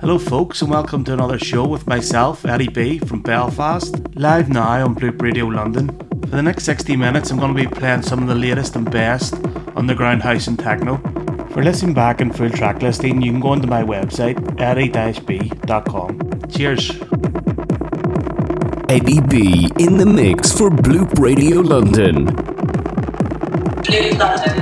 Hello, folks, and welcome to another show with myself, Eddie B from Belfast, live now on Bloop Radio London. For the next 60 minutes, I'm going to be playing some of the latest and best underground house and techno. For listening back and full track listing, you can go onto my website, eddie-b.com. Cheers. Eddie B in the mix for Bloop Radio London. Bloop London.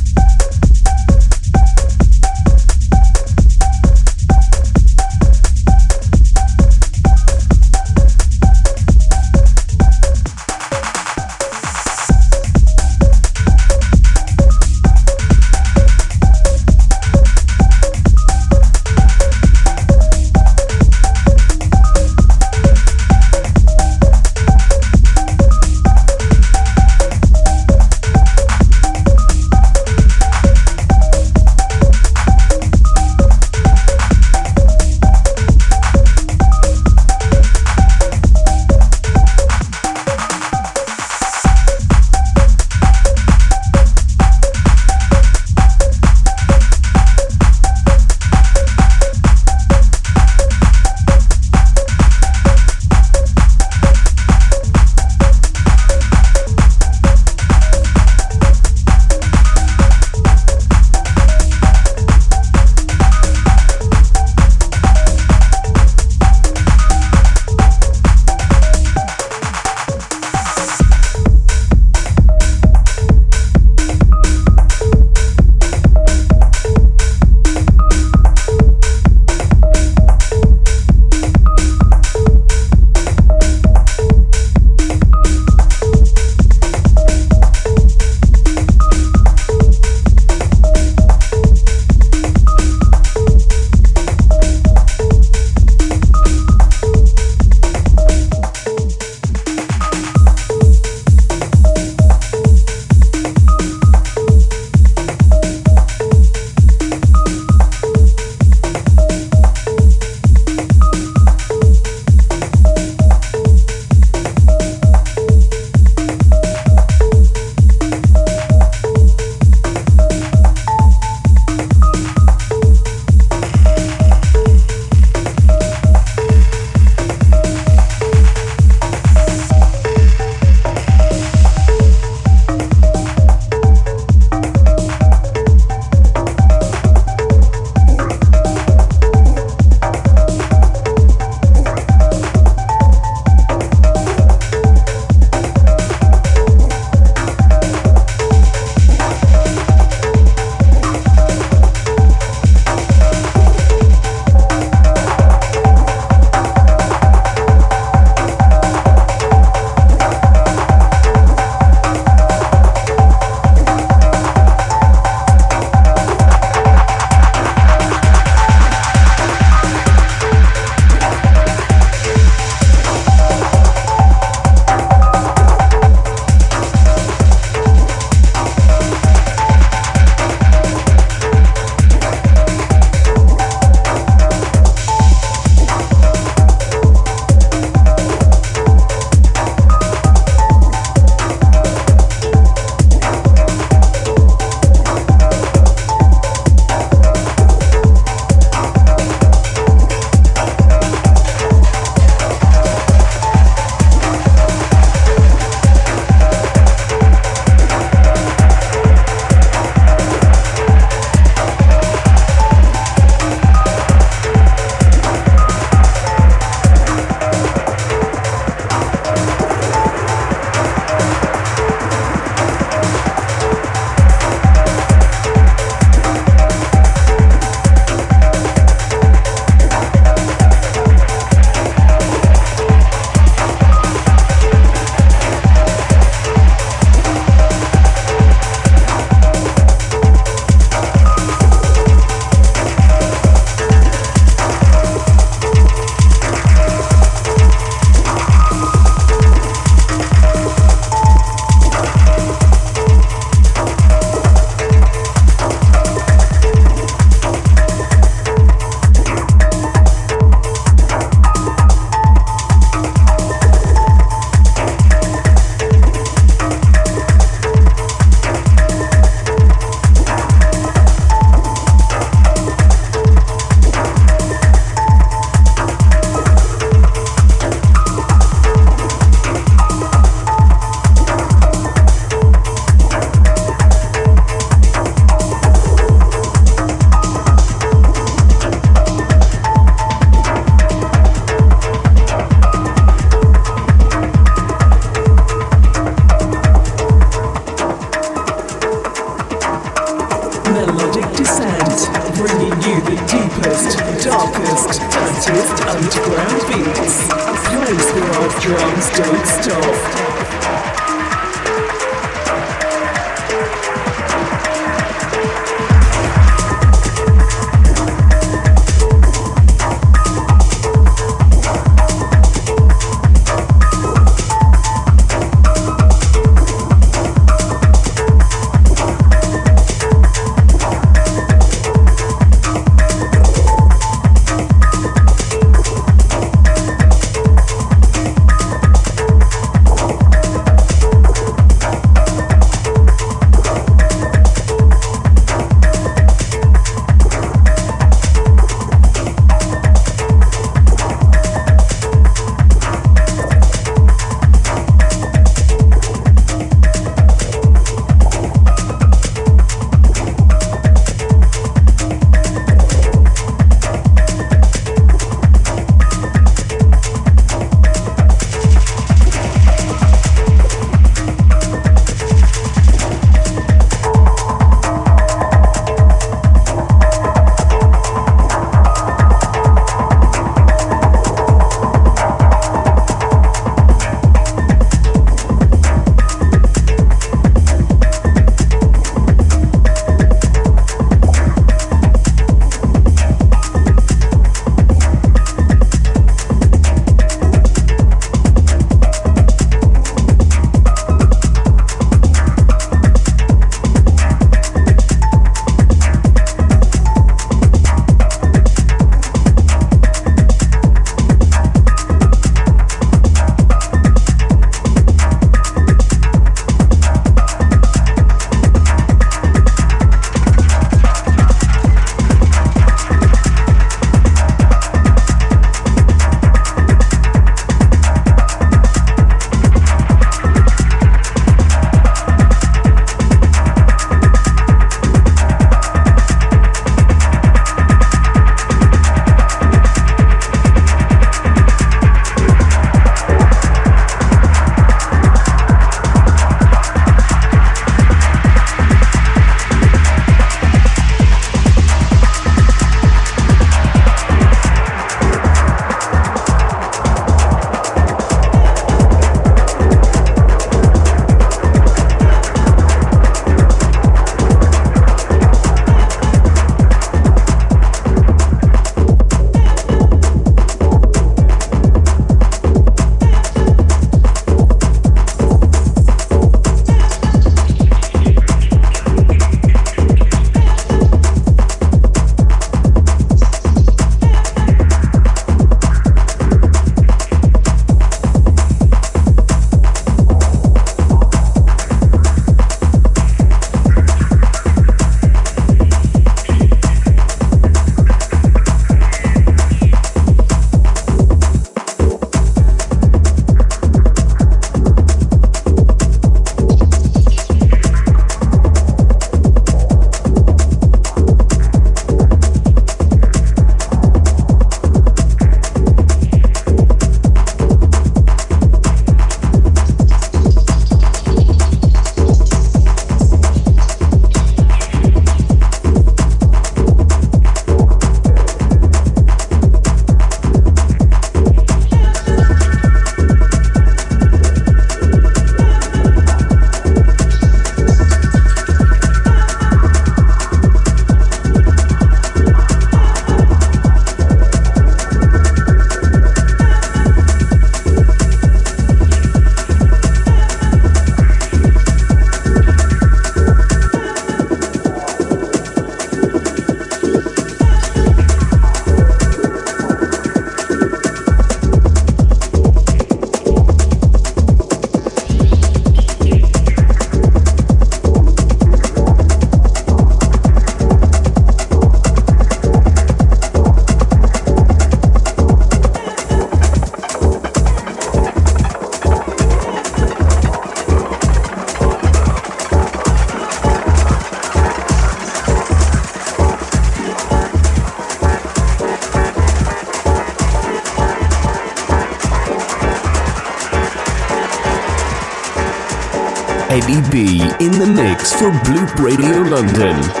For Bloop Radio. London.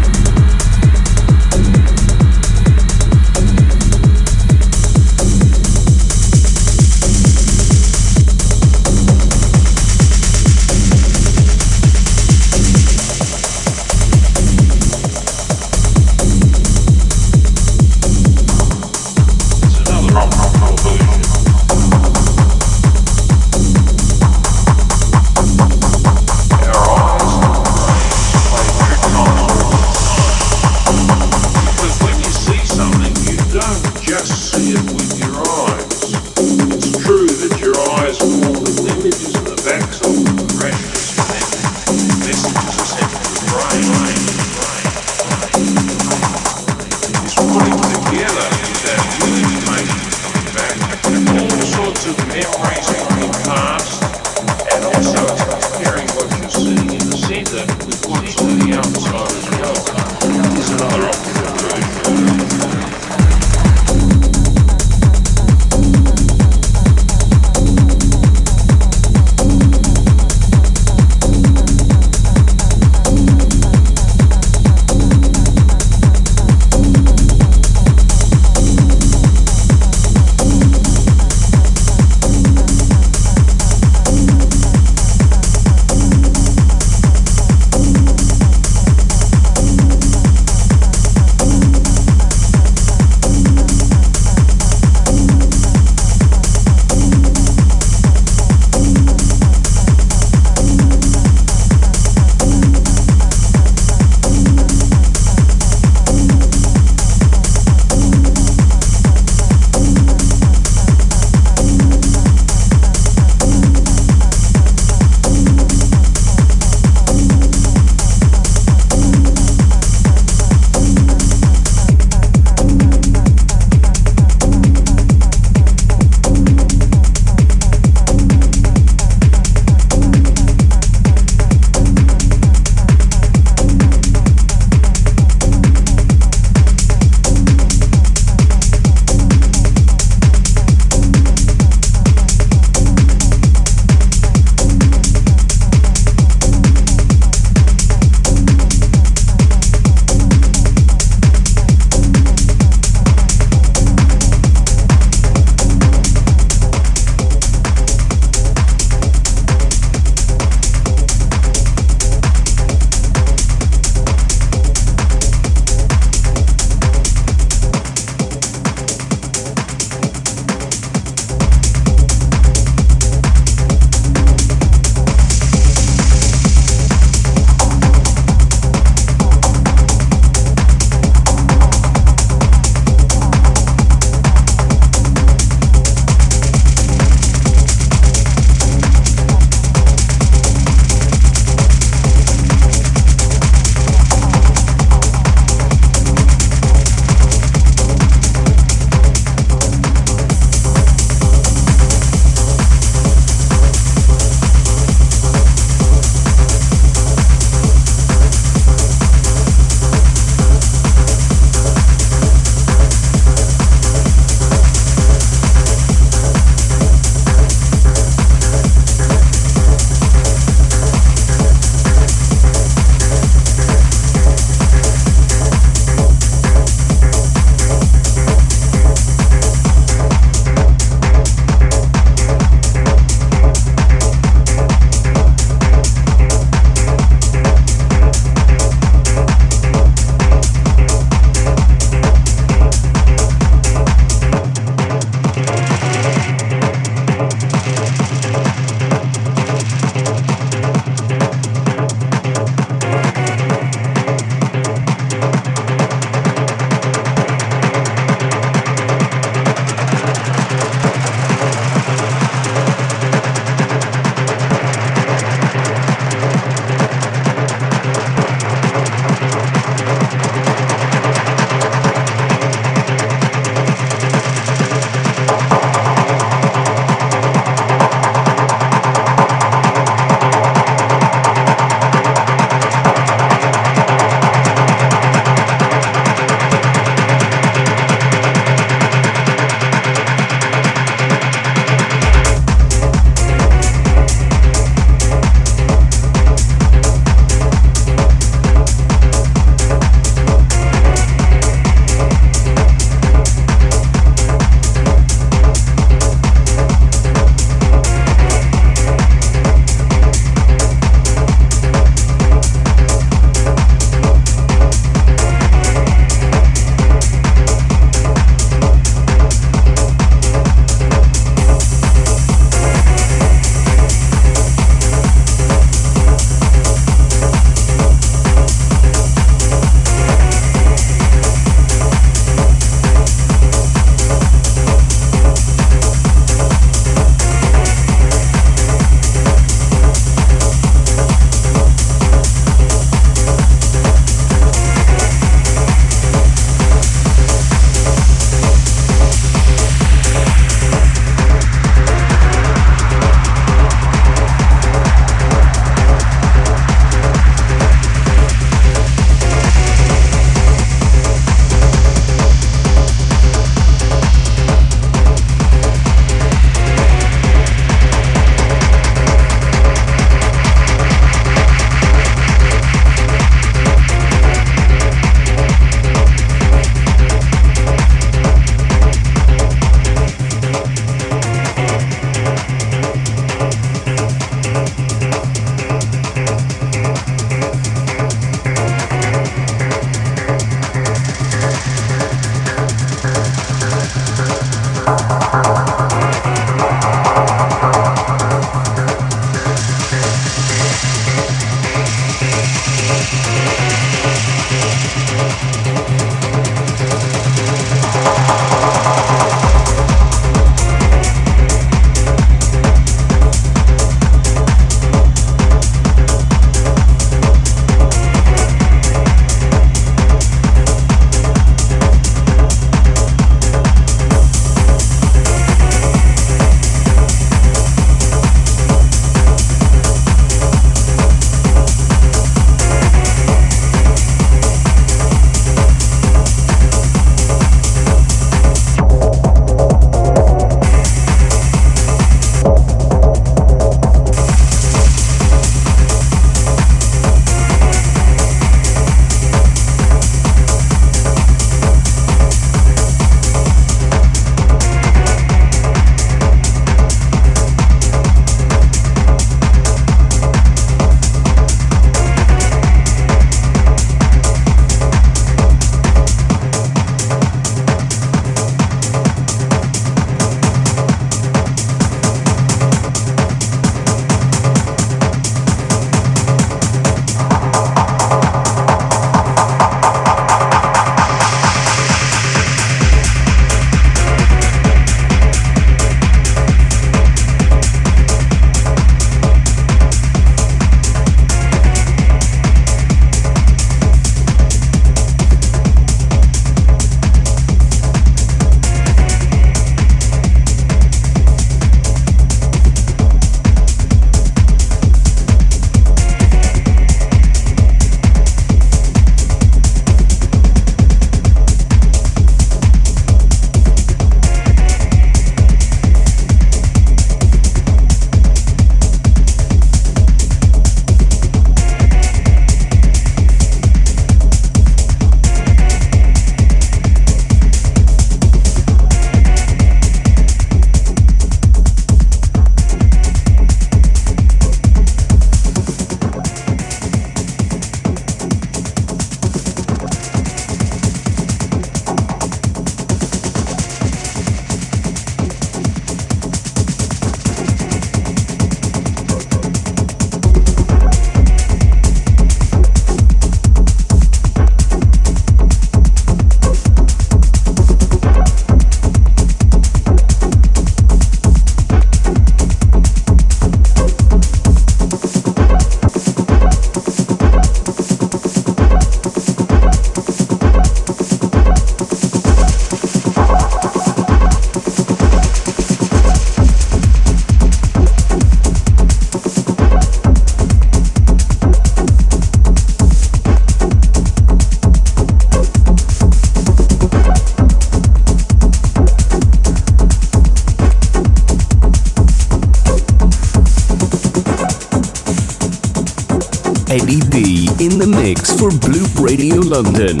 Radio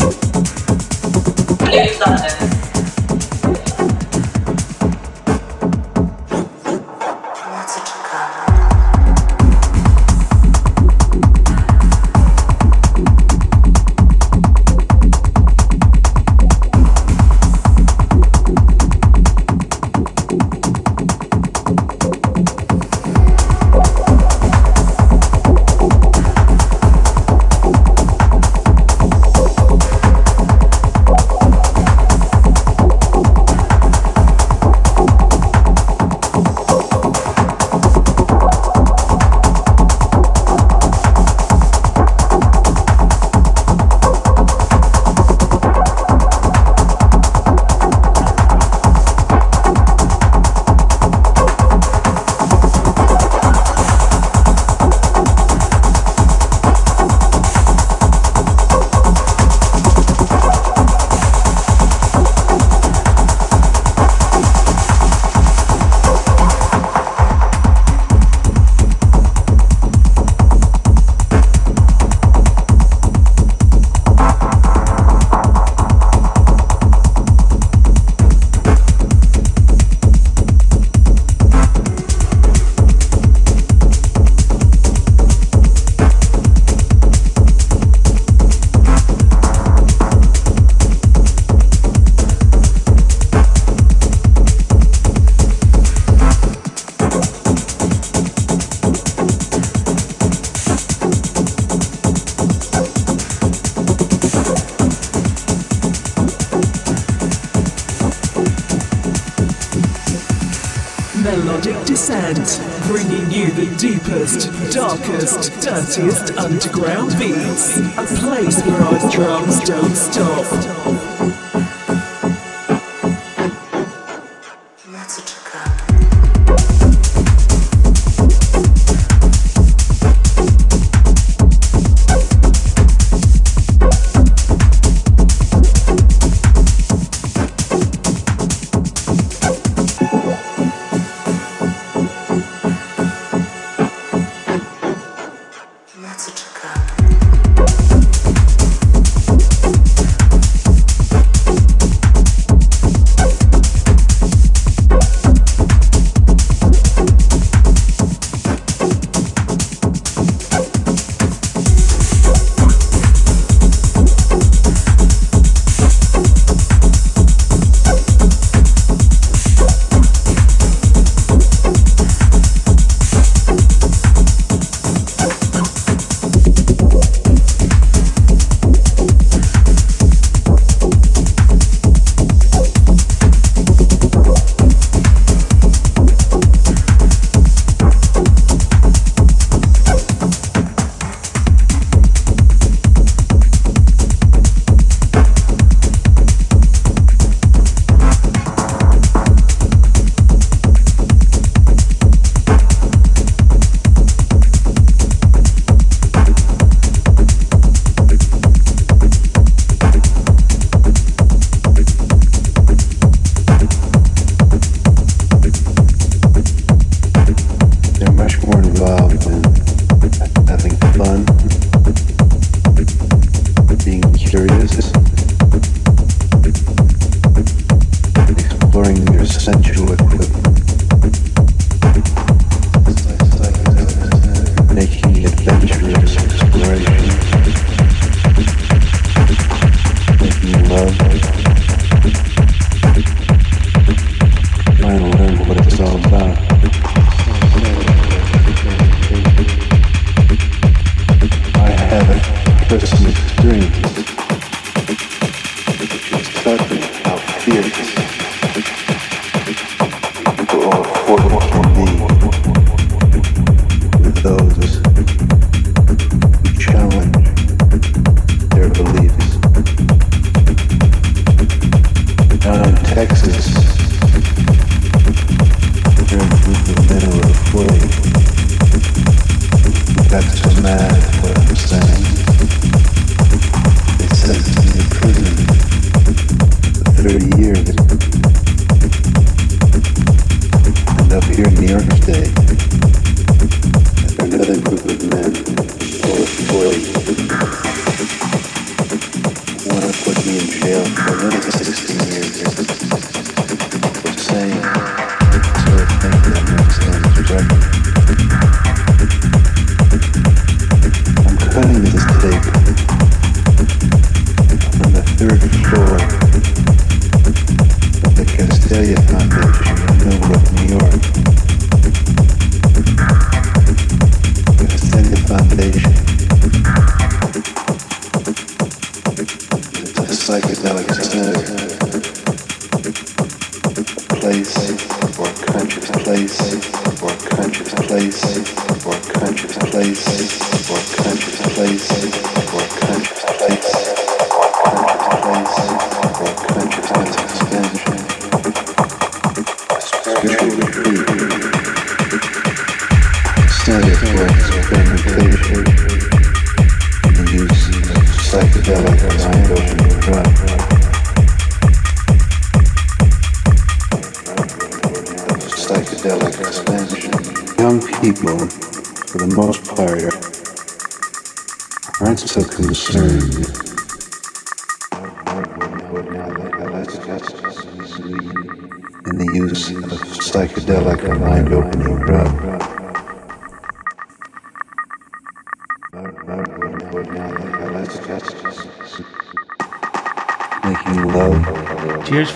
darkest, 30 years. And up here in New York State, another group of men, Polish boys, to put me in jail for another 16 years.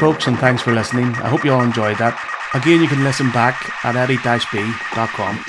Folks, and thanks for listening. I hope you all enjoyed that. Again, you can listen back at eddie-b.com.